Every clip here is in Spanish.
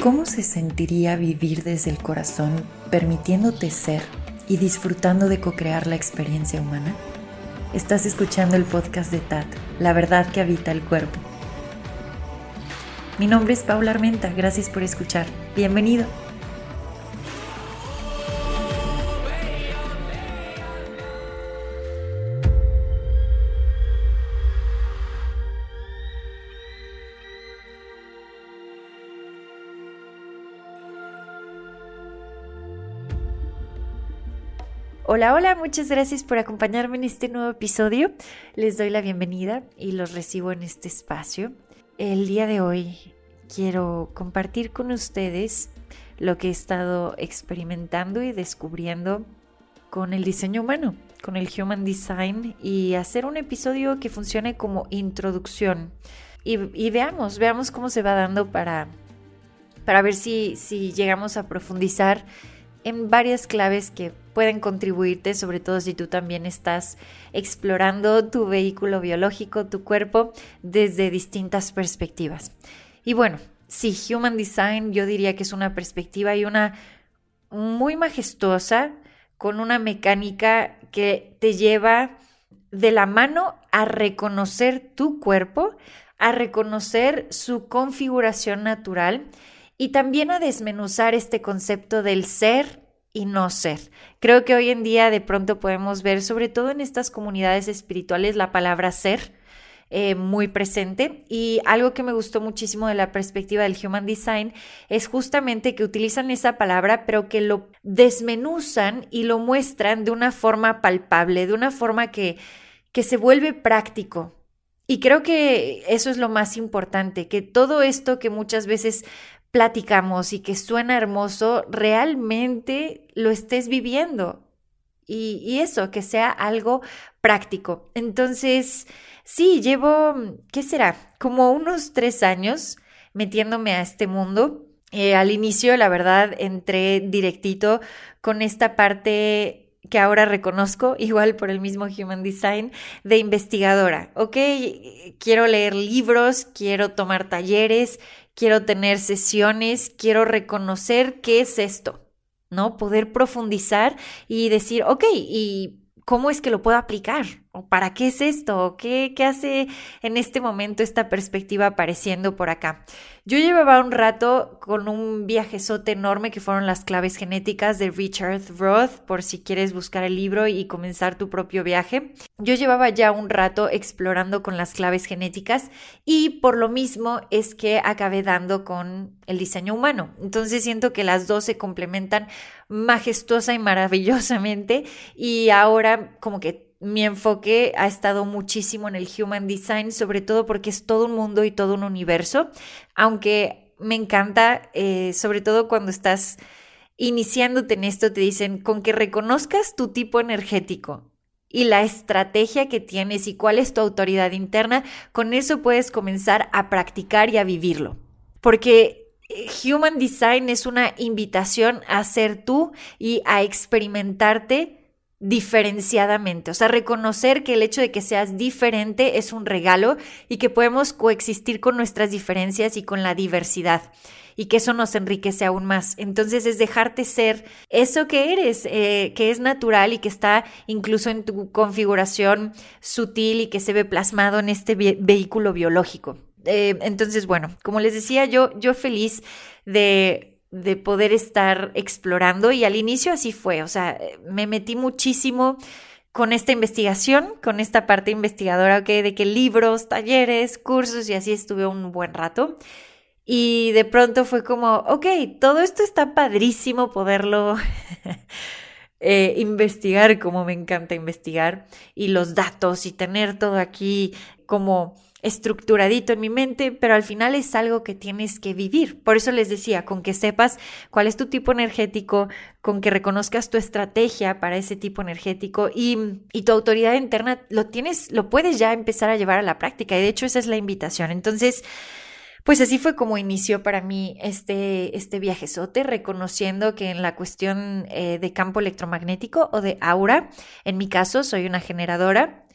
¿Cómo se sentiría vivir desde el corazón, permitiéndote ser y disfrutando de co-crear la experiencia humana? Estás escuchando el podcast de TAT, La verdad que habita el cuerpo. Mi nombre es Paula Armenta, gracias por escuchar. Bienvenido. Hola, hola, muchas gracias por acompañarme en este nuevo episodio. Les doy la bienvenida y los recibo en este espacio. El día de hoy quiero compartir con ustedes lo que he estado experimentando y descubriendo con el diseño humano, con el Human Design y hacer un episodio que funcione como introducción. Y, veamos, veamos cómo se va dando para, para ver si, si llegamos a profundizar en varias claves que pueden contribuirte, sobre todo si tú también estás explorando tu vehículo biológico, tu cuerpo, desde distintas perspectivas. Y bueno, sí, Human Design yo diría que es una perspectiva y una muy majestuosa, con una mecánica que te lleva de la mano a reconocer tu cuerpo, a reconocer su configuración natural y también a desmenuzar este concepto del ser y no ser. Creo que hoy en día de pronto podemos ver, sobre todo en estas comunidades espirituales, la palabra ser eh, muy presente. Y algo que me gustó muchísimo de la perspectiva del Human Design es justamente que utilizan esa palabra, pero que lo desmenuzan y lo muestran de una forma palpable, de una forma que, que se vuelve práctico. Y creo que eso es lo más importante, que todo esto que muchas veces platicamos y que suena hermoso, realmente lo estés viviendo. Y, eso, que sea algo práctico. Entonces, sí, llevo, ¿qué será? Como unos tres años metiéndome a este mundo. Eh, al inicio, la verdad, entré directito con esta parte que ahora reconozco, igual por el mismo Human Design, de investigadora. Ok, quiero leer libros, quiero tomar talleres, quiero tener sesiones, quiero reconocer qué es esto, ¿no? Poder profundizar y decir, ok, ¿y cómo es que lo puedo aplicar? ¿O para qué es esto? ¿Qué, ¿Qué hace en este momento esta perspectiva apareciendo por acá? Yo llevaba un rato con un viajezote enorme que fueron las claves genéticas de Richard Roth, por si quieres buscar el libro y comenzar tu propio viaje. Yo llevaba ya un rato explorando con las claves genéticas y por lo mismo es que acabé dando con el diseño humano. Entonces siento que las dos se complementan majestuosa y maravillosamente y ahora como que mi enfoque ha estado muchísimo en el Human Design, sobre todo porque es todo un mundo y todo un universo, aunque me encanta, eh, sobre todo cuando estás iniciándote en esto, te dicen, con que reconozcas tu tipo energético y la estrategia que tienes y cuál es tu autoridad interna, con eso puedes comenzar a practicar y a vivirlo. Porque eh, Human Design es una invitación a ser tú y a experimentarte diferenciadamente, o sea, reconocer que el hecho de que seas diferente es un regalo y que podemos coexistir con nuestras diferencias y con la diversidad y que eso nos enriquece aún más. Entonces es dejarte ser eso que eres, eh, que es natural y que está incluso en tu configuración sutil y que se ve plasmado en este vehículo biológico. Eh, entonces, bueno, como les decía, yo, yo feliz de de poder estar explorando y al inicio así fue, o sea, me metí muchísimo con esta investigación, con esta parte investigadora, que de que libros, talleres, cursos y así estuve un buen rato. Y de pronto fue como, ok, todo esto está padrísimo poderlo eh, investigar, como me encanta investigar, y los datos y tener todo aquí como estructuradito en mi mente, pero al final es algo que tienes que vivir. Por eso les decía, con que sepas cuál es tu tipo energético, con que reconozcas tu estrategia para ese tipo energético y, y, tu autoridad interna, lo tienes, lo puedes ya empezar a llevar a la práctica. Y de hecho esa es la invitación. Entonces, pues así fue como inició para mí este, este viajezote, reconociendo que en la cuestión eh, de campo electromagnético o de aura, en mi caso soy una generadora,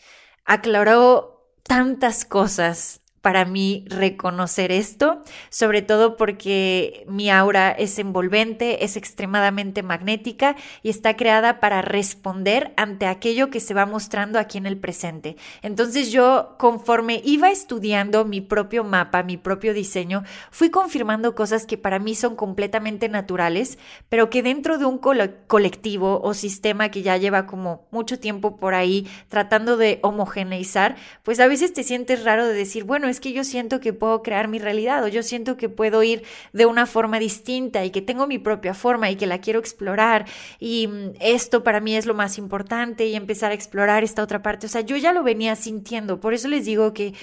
aclaró tantas cosas para mí reconocer esto, sobre todo porque mi aura es envolvente, es extremadamente magnética y está creada para responder ante aquello que se va mostrando aquí en el presente. Entonces yo, conforme iba estudiando mi propio mapa, mi propio diseño, fui confirmando cosas que para mí son completamente naturales, pero que dentro de un colectivo o sistema que ya lleva como mucho tiempo por ahí tratando de homogeneizar, pues a veces te sientes raro de decir, bueno, es que yo siento que puedo crear mi realidad o yo siento que puedo ir de una forma distinta y que tengo mi propia forma y que la quiero explorar y mm, esto para mí es lo más importante y empezar a explorar esta otra parte. O sea, yo ya lo venía sintiendo, por eso les digo que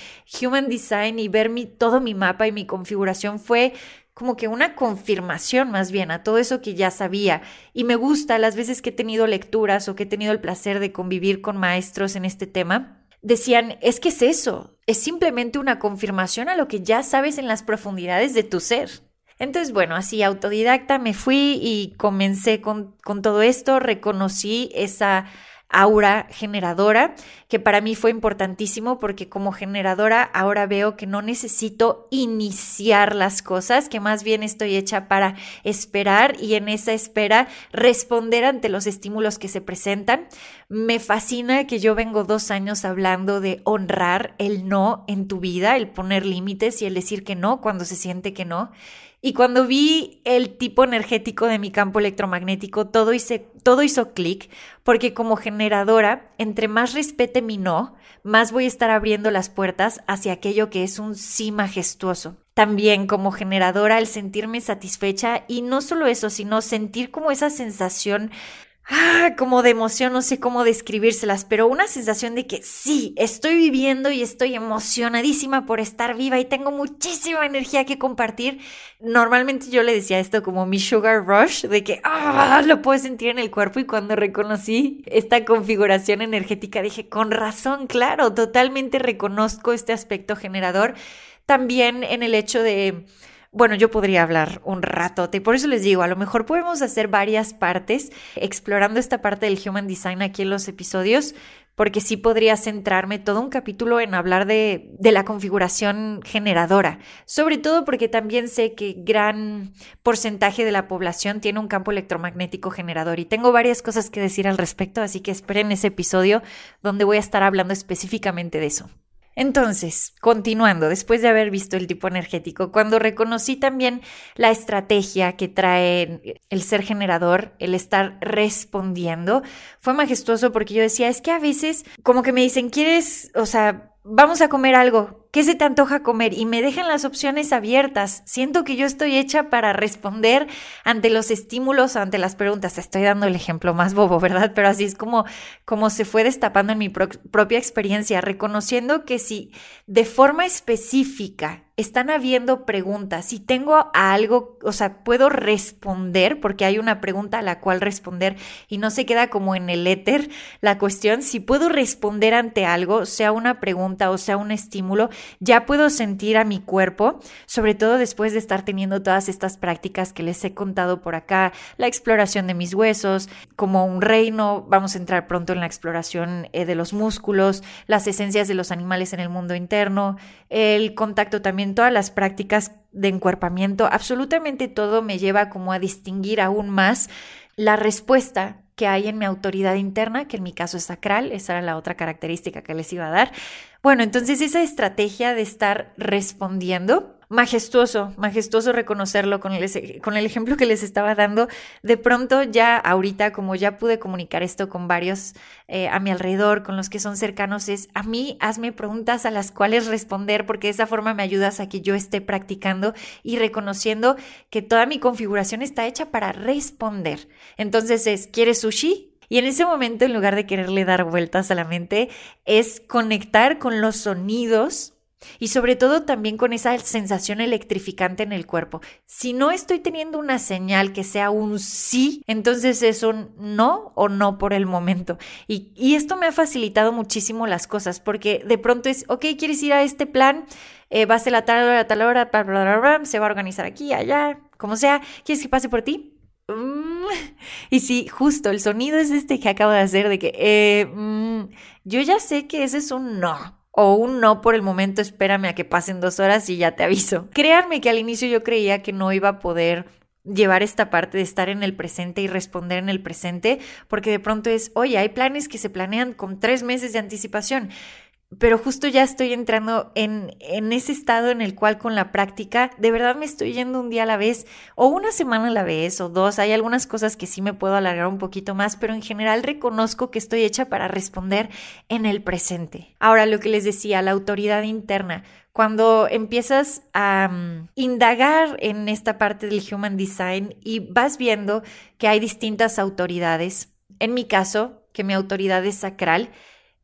Human Design y ver mi, todo mi mapa y mi configuración fue como que una confirmación más bien a todo eso que ya sabía. Y me gusta las veces que he tenido lecturas o que he tenido el placer de convivir con maestros en este tema decían, es que es eso, es simplemente una confirmación a lo que ya sabes en las profundidades de tu ser. Entonces, bueno, así autodidacta me fui y comencé con, con todo esto, reconocí esa aura generadora, que para mí fue importantísimo porque como generadora ahora veo que no necesito iniciar las cosas, que más bien estoy hecha para esperar y en esa espera responder ante los estímulos que se presentan. Me fascina que yo vengo dos años hablando de honrar el no en tu vida, el poner límites y el decir que no cuando se siente que no. Y cuando vi el tipo energético de mi campo electromagnético, todo, todo hizo clic, porque como generadora, entre más respete mi no, más voy a estar abriendo las puertas hacia aquello que es un sí majestuoso. También como generadora, el sentirme satisfecha y no solo eso, sino sentir como esa sensación ah, como de emoción, no sé cómo describírselas, pero una sensación de que sí, estoy viviendo y estoy emocionadísima por estar viva y tengo muchísima energía que compartir. Normalmente yo le decía esto como mi sugar rush, de que ah, lo puedo sentir en el cuerpo y cuando reconocí esta configuración energética dije, con razón, claro, totalmente reconozco este aspecto generador. También en el hecho de bueno, yo podría hablar un rato, y por eso les digo, a lo mejor podemos hacer varias partes explorando esta parte del Human Design aquí en los episodios, porque sí podría centrarme todo un capítulo en hablar de, de, la configuración generadora, sobre todo porque también sé que gran porcentaje de la población tiene un campo electromagnético generador y tengo varias cosas que decir al respecto, así que esperen ese episodio donde voy a estar hablando específicamente de eso. Entonces, continuando, después de haber visto el tipo energético, cuando reconocí también la estrategia que trae el ser generador, el estar respondiendo, fue majestuoso porque yo decía, es que a veces como que me dicen, ¿quieres, o sea, vamos a comer algo? ¿Qué se te antoja comer? Y me dejan las opciones abiertas. Siento que yo estoy hecha para responder ante los estímulos, ante las preguntas. Estoy dando el ejemplo más bobo, ¿verdad? Pero así es como, como se fue destapando en mi propia experiencia, reconociendo que si de forma específica están habiendo preguntas. Si tengo algo, o sea, puedo responder porque hay una pregunta a la cual responder y no se queda como en el éter la cuestión. Si puedo responder ante algo, sea una pregunta o sea un estímulo, ya puedo sentir a mi cuerpo, sobre todo después de estar teniendo todas estas prácticas que les he contado por acá, la exploración de mis huesos, como un reino, vamos a entrar pronto en la exploración eh, de los músculos, las esencias de los animales en el mundo interno, el contacto también todas las prácticas de encuerpamiento, absolutamente todo me lleva como a distinguir aún más la respuesta que hay en mi autoridad interna, que en mi caso es sacral, esa era la otra característica que les iba a dar. Bueno, entonces esa estrategia de estar respondiendo majestuoso, majestuoso reconocerlo con el, con el ejemplo que les estaba dando. De pronto ya ahorita, como ya pude comunicar esto con varios eh, a mi alrededor, con los que son cercanos, es a mí hazme preguntas a las cuales responder porque de esa forma me ayudas a que yo esté practicando y reconociendo que toda mi configuración está hecha para responder. Entonces es, ¿quieres sushi? Y en ese momento, en lugar de quererle dar vueltas a la mente, es conectar con los sonidos y sobre todo también con esa sensación electrificante en el cuerpo. Si no estoy teniendo una señal que sea un sí, entonces es un no o no por el momento. Y, esto me ha facilitado muchísimo las cosas porque de pronto es, ok, ¿quieres ir a este plan? Eh, va a la tal hora, tal hora, se va a organizar aquí, allá, como sea. ¿Quieres que pase por ti? Mm. Y sí, justo el sonido es este que acabo de hacer de que eh, mm, yo ya sé que ese es un no o un no por el momento, espérame a que pasen dos horas y ya te aviso. Créanme que al inicio yo creía que no iba a poder llevar esta parte de estar en el presente y responder en el presente, porque de pronto es, oye, hay planes que se planean con tres meses de anticipación pero justo ya estoy entrando en, en, ese estado en el cual con la práctica de verdad me estoy yendo un día a la vez o una semana a la vez o dos. Hay algunas cosas que sí me puedo alargar un poquito más, pero en general reconozco que estoy hecha para responder en el presente. Ahora, lo que les decía, la autoridad interna. Cuando empiezas a mm, indagar en esta parte del Human Design y vas viendo que hay distintas autoridades, en mi caso, que mi autoridad es sacral,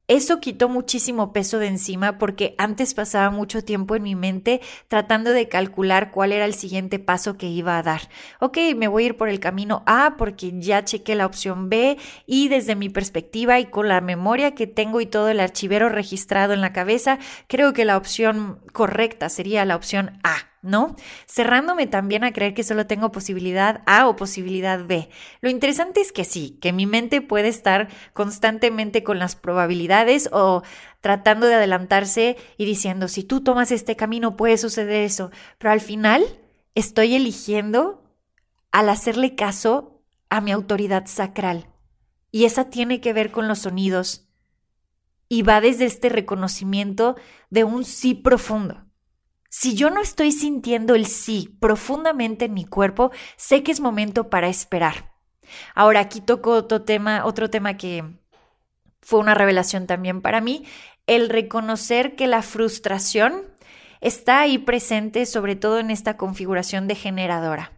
eso quitó muchísimo peso de encima porque antes pasaba mucho tiempo en mi mente tratando de calcular cuál era el siguiente paso que iba a dar. Ok, me voy a ir por el camino A porque ya chequé la opción B y desde mi perspectiva y con la memoria que tengo y todo el archivero registrado en la cabeza, creo que la opción correcta sería la opción A. ¿no? Cerrándome también a creer que solo tengo posibilidad A o posibilidad B. Lo interesante es que sí, que mi mente puede estar constantemente con las probabilidades o tratando de adelantarse y diciendo, si tú tomas este camino puede suceder eso, pero al final estoy eligiendo al hacerle caso a mi autoridad sacral. Y esa tiene que ver con los sonidos. Y va desde este reconocimiento de un sí profundo. Si yo no estoy sintiendo el sí profundamente en mi cuerpo, sé que es momento para esperar. Ahora aquí toco otro tema, otro tema que fue una revelación también para mí, el reconocer que la frustración está ahí presente, sobre todo en esta configuración degeneradora.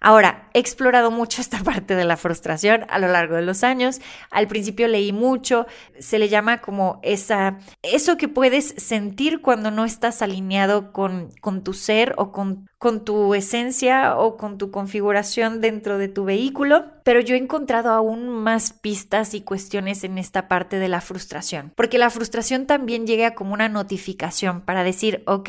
Ahora, he explorado mucho esta parte de la frustración a lo largo de los años. Al principio leí mucho, se le llama como esa, eso que puedes sentir cuando no estás alineado con, con tu ser o con, con tu esencia o con tu configuración dentro de tu vehículo, pero yo he encontrado aún más pistas y cuestiones en esta parte de la frustración, porque la frustración también llega como una notificación para decir, ok,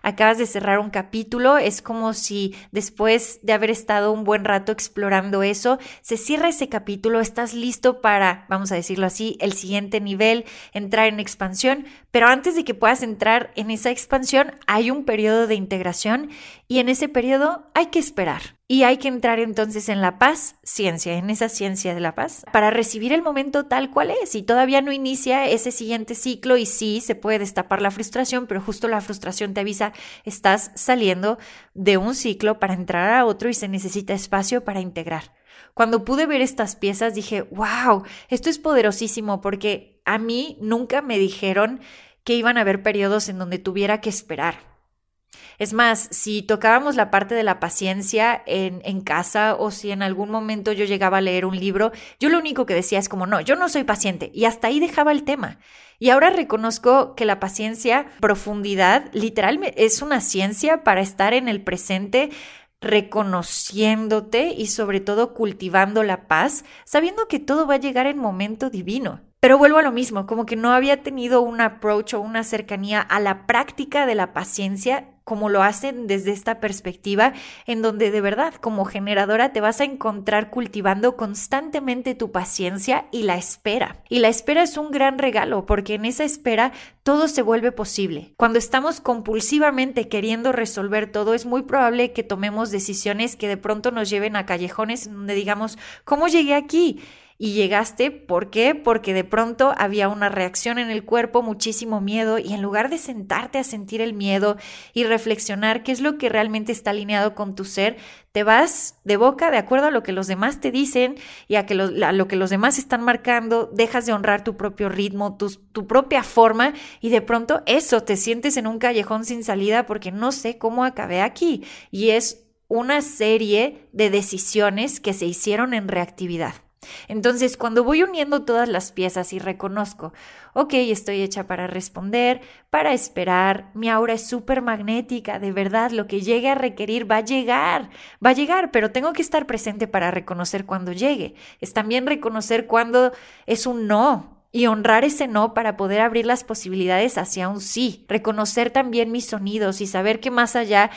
acabas de cerrar un capítulo, es como si después de haber estado un buen rato explorando eso, se cierra ese capítulo, estás listo para, vamos a decirlo así, el siguiente nivel, entrar en expansión, pero antes de que puedas entrar en esa expansión hay un periodo de integración y en ese periodo hay que esperar. Y hay que entrar entonces en la paz, ciencia, en esa ciencia de la paz, para recibir el momento tal cual es. Y todavía no inicia ese siguiente ciclo y sí, se puede destapar la frustración, pero justo la frustración te avisa, estás saliendo de un ciclo para entrar a otro y se necesita espacio para integrar. Cuando pude ver estas piezas dije, wow, esto es poderosísimo porque a mí nunca me dijeron que iban a haber periodos en donde tuviera que esperar es más, si tocábamos la parte de la paciencia en, en, casa o si en algún momento yo llegaba a leer un libro, yo lo único que decía es como, no, yo no soy paciente y hasta ahí dejaba el tema. Y ahora reconozco que la paciencia, profundidad, literalmente es una ciencia para estar en el presente reconociéndote y sobre todo cultivando la paz, sabiendo que todo va a llegar en momento divino. Pero vuelvo a lo mismo, como que no había tenido un approach o una cercanía a la práctica de la paciencia como lo hacen desde esta perspectiva, en donde de verdad como generadora te vas a encontrar cultivando constantemente tu paciencia y la espera. Y la espera es un gran regalo porque en esa espera todo se vuelve posible. Cuando estamos compulsivamente queriendo resolver todo, es muy probable que tomemos decisiones que de pronto nos lleven a callejones donde digamos, ¿cómo llegué aquí? Y llegaste, ¿por qué? Porque de pronto había una reacción en el cuerpo, muchísimo miedo, y en lugar de sentarte a sentir el miedo y reflexionar qué es lo que realmente está alineado con tu ser, te vas de boca de acuerdo a lo que los demás te dicen y a, que lo, lo que los demás están marcando, dejas de honrar tu propio ritmo, tu, tu propia forma, y de pronto eso, te sientes en un callejón sin salida porque no sé cómo acabé aquí, y es una serie de decisiones que se hicieron en reactividad. Entonces, cuando voy uniendo todas las piezas y reconozco, ok, estoy hecha para responder, para esperar, mi aura es súper magnética, de verdad, lo que llegue a requerir va a llegar, va a llegar, pero tengo que estar presente para reconocer cuando llegue. Es también reconocer cuando es un no, y honrar ese no para poder abrir las posibilidades hacia un sí, reconocer también mis sonidos y saber que más allá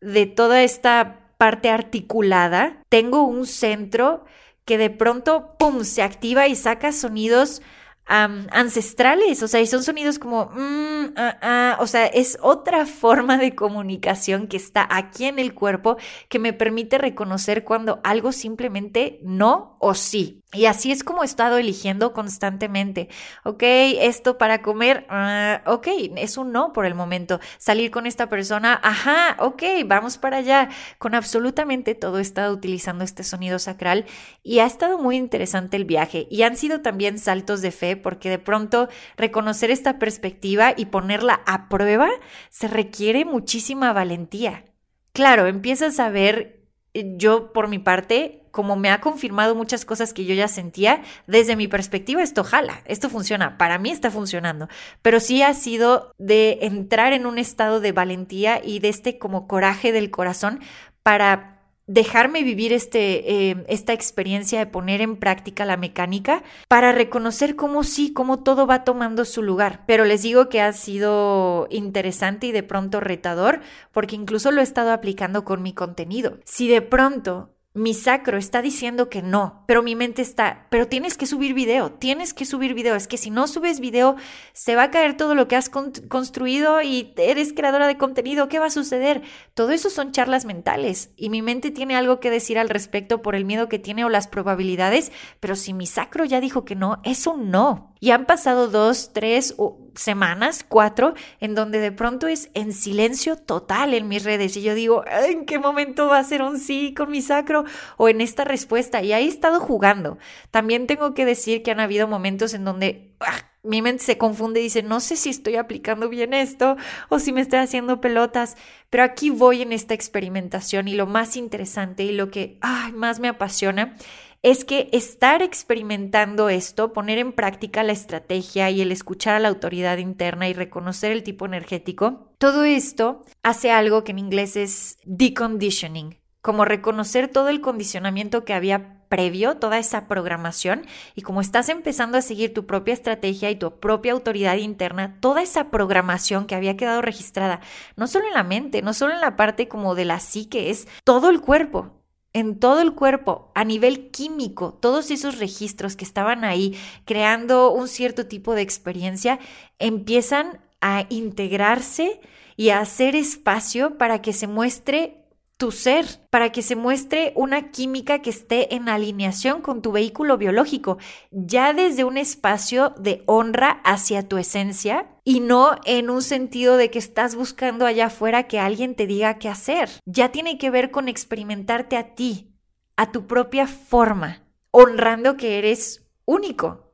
de toda esta parte articulada, tengo un centro que de pronto, ¡pum!, se activa y saca sonidos ancestrales, o sea, y son sonidos como, mm, ah, ah, o sea, es otra forma de comunicación que está aquí en el cuerpo que me permite reconocer cuando algo simplemente no o sí. Y así es como he estado eligiendo constantemente. Ok, esto para comer, uh, ok, es un no por el momento. Salir con esta persona, ajá, ok, vamos para allá. Con absolutamente todo he estado utilizando este sonido sacral y ha estado muy interesante el viaje. Y han sido también saltos de fe porque de pronto reconocer esta perspectiva y ponerla a prueba se requiere muchísima valentía. Claro, empiezas a ver, yo por mi parte, como me ha confirmado muchas cosas que yo ya sentía, desde mi perspectiva esto jala, esto funciona, para mí está funcionando, pero sí ha sido de entrar en un estado de valentía y de este como coraje del corazón para dejarme vivir este, eh, esta experiencia de poner en práctica la mecánica para reconocer cómo sí, cómo todo va tomando su lugar. Pero les digo que ha sido interesante y de pronto retador porque incluso lo he estado aplicando con mi contenido. Si de pronto mi sacro está diciendo que no, pero mi mente está, pero tienes que subir video, tienes que subir video. Es que si no subes video, se va a caer todo lo que has construido y eres creadora de contenido. ¿Qué va a suceder? Todo eso son charlas mentales y mi mente tiene algo que decir al respecto por el miedo que tiene o las probabilidades, pero si mi sacro ya dijo que no, es un no. Y han pasado dos, tres semanas, cuatro, en donde de pronto es en silencio total en mis redes. Y yo digo, ¿en qué momento va a ser un sí con mi sacro? O en esta respuesta. Y ahí he estado jugando. También tengo que decir que han habido momentos en donde ah, mi mente se confunde y dice, no sé si estoy aplicando bien esto o si me estoy haciendo pelotas. Pero aquí voy en esta experimentación y lo más interesante y lo que más me apasiona es que estar experimentando esto, poner en práctica la estrategia y el escuchar a la autoridad interna y reconocer el tipo energético, todo esto hace algo que en inglés es deconditioning, como reconocer todo el condicionamiento que había previo, toda esa programación, y como estás empezando a seguir tu propia estrategia y tu propia autoridad interna, toda esa programación que había quedado registrada, no solo en la mente, no solo en la parte como de la psique, es todo el cuerpo, en todo el cuerpo, a nivel químico, todos esos registros que estaban ahí creando un cierto tipo de experiencia, empiezan a integrarse y a hacer espacio para que se muestre tu ser, para que se muestre una química que esté en alineación con tu vehículo biológico, ya desde un espacio de honra hacia tu esencia y no en un sentido de que estás buscando allá afuera que alguien te diga qué hacer. Ya tiene que ver con experimentarte a ti, a tu propia forma, honrando que eres único,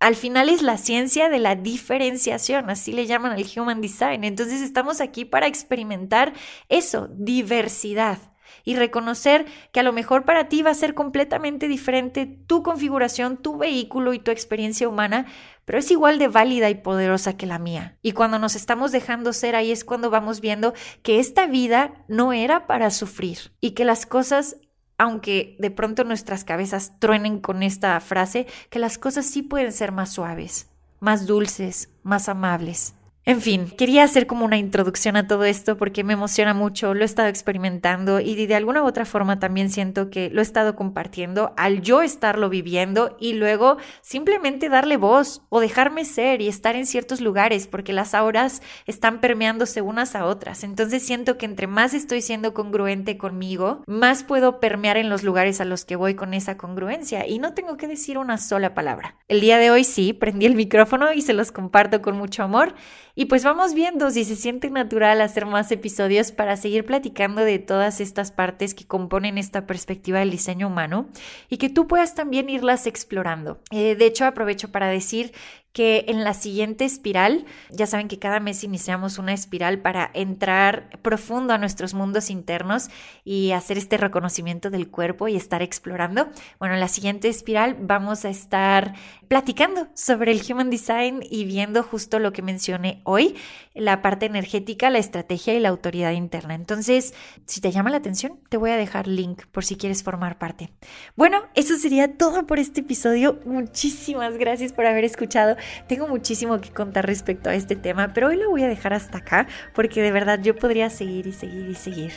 al final es la ciencia de la diferenciación, así le llaman al Human Design. Entonces estamos aquí para experimentar eso, diversidad y reconocer que a lo mejor para ti va a ser completamente diferente tu configuración, tu vehículo y tu experiencia humana, pero es igual de válida y poderosa que la mía. Y cuando nos estamos dejando ser ahí es cuando vamos viendo que esta vida no era para sufrir y que las cosas aunque de pronto nuestras cabezas truenen con esta frase, que las cosas sí pueden ser más suaves, más dulces, más amables. En fin, quería hacer como una introducción a todo esto porque me emociona mucho, lo he estado experimentando y de alguna u otra forma también siento que lo he estado compartiendo al yo estarlo viviendo y luego simplemente darle voz o dejarme ser y estar en ciertos lugares porque las auras están permeándose unas a otras. Entonces siento que entre más estoy siendo congruente conmigo, más puedo permear en los lugares a los que voy con esa congruencia y no tengo que decir una sola palabra. El día de hoy sí, prendí el micrófono y se los comparto con mucho amor y pues vamos viendo si se siente natural hacer más episodios para seguir platicando de todas estas partes que componen esta perspectiva del diseño humano y que tú puedas también irlas explorando. Eh, de hecho, aprovecho para decir que en la siguiente espiral, ya saben que cada mes iniciamos una espiral para entrar profundo a nuestros mundos internos y hacer este reconocimiento del cuerpo y estar explorando. Bueno, en la siguiente espiral vamos a estar platicando sobre el Human Design y viendo justo lo que mencioné hoy, la parte energética, la estrategia y la autoridad interna. Entonces, si te llama la atención, te voy a dejar link por si quieres formar parte. Bueno, eso sería todo por este episodio. Muchísimas gracias por haber escuchado. Tengo muchísimo que contar respecto a este tema, pero hoy lo voy a dejar hasta acá porque de verdad yo podría seguir y seguir y seguir.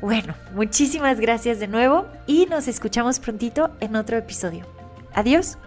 Bueno, muchísimas gracias de nuevo y nos escuchamos prontito en otro episodio. Adiós.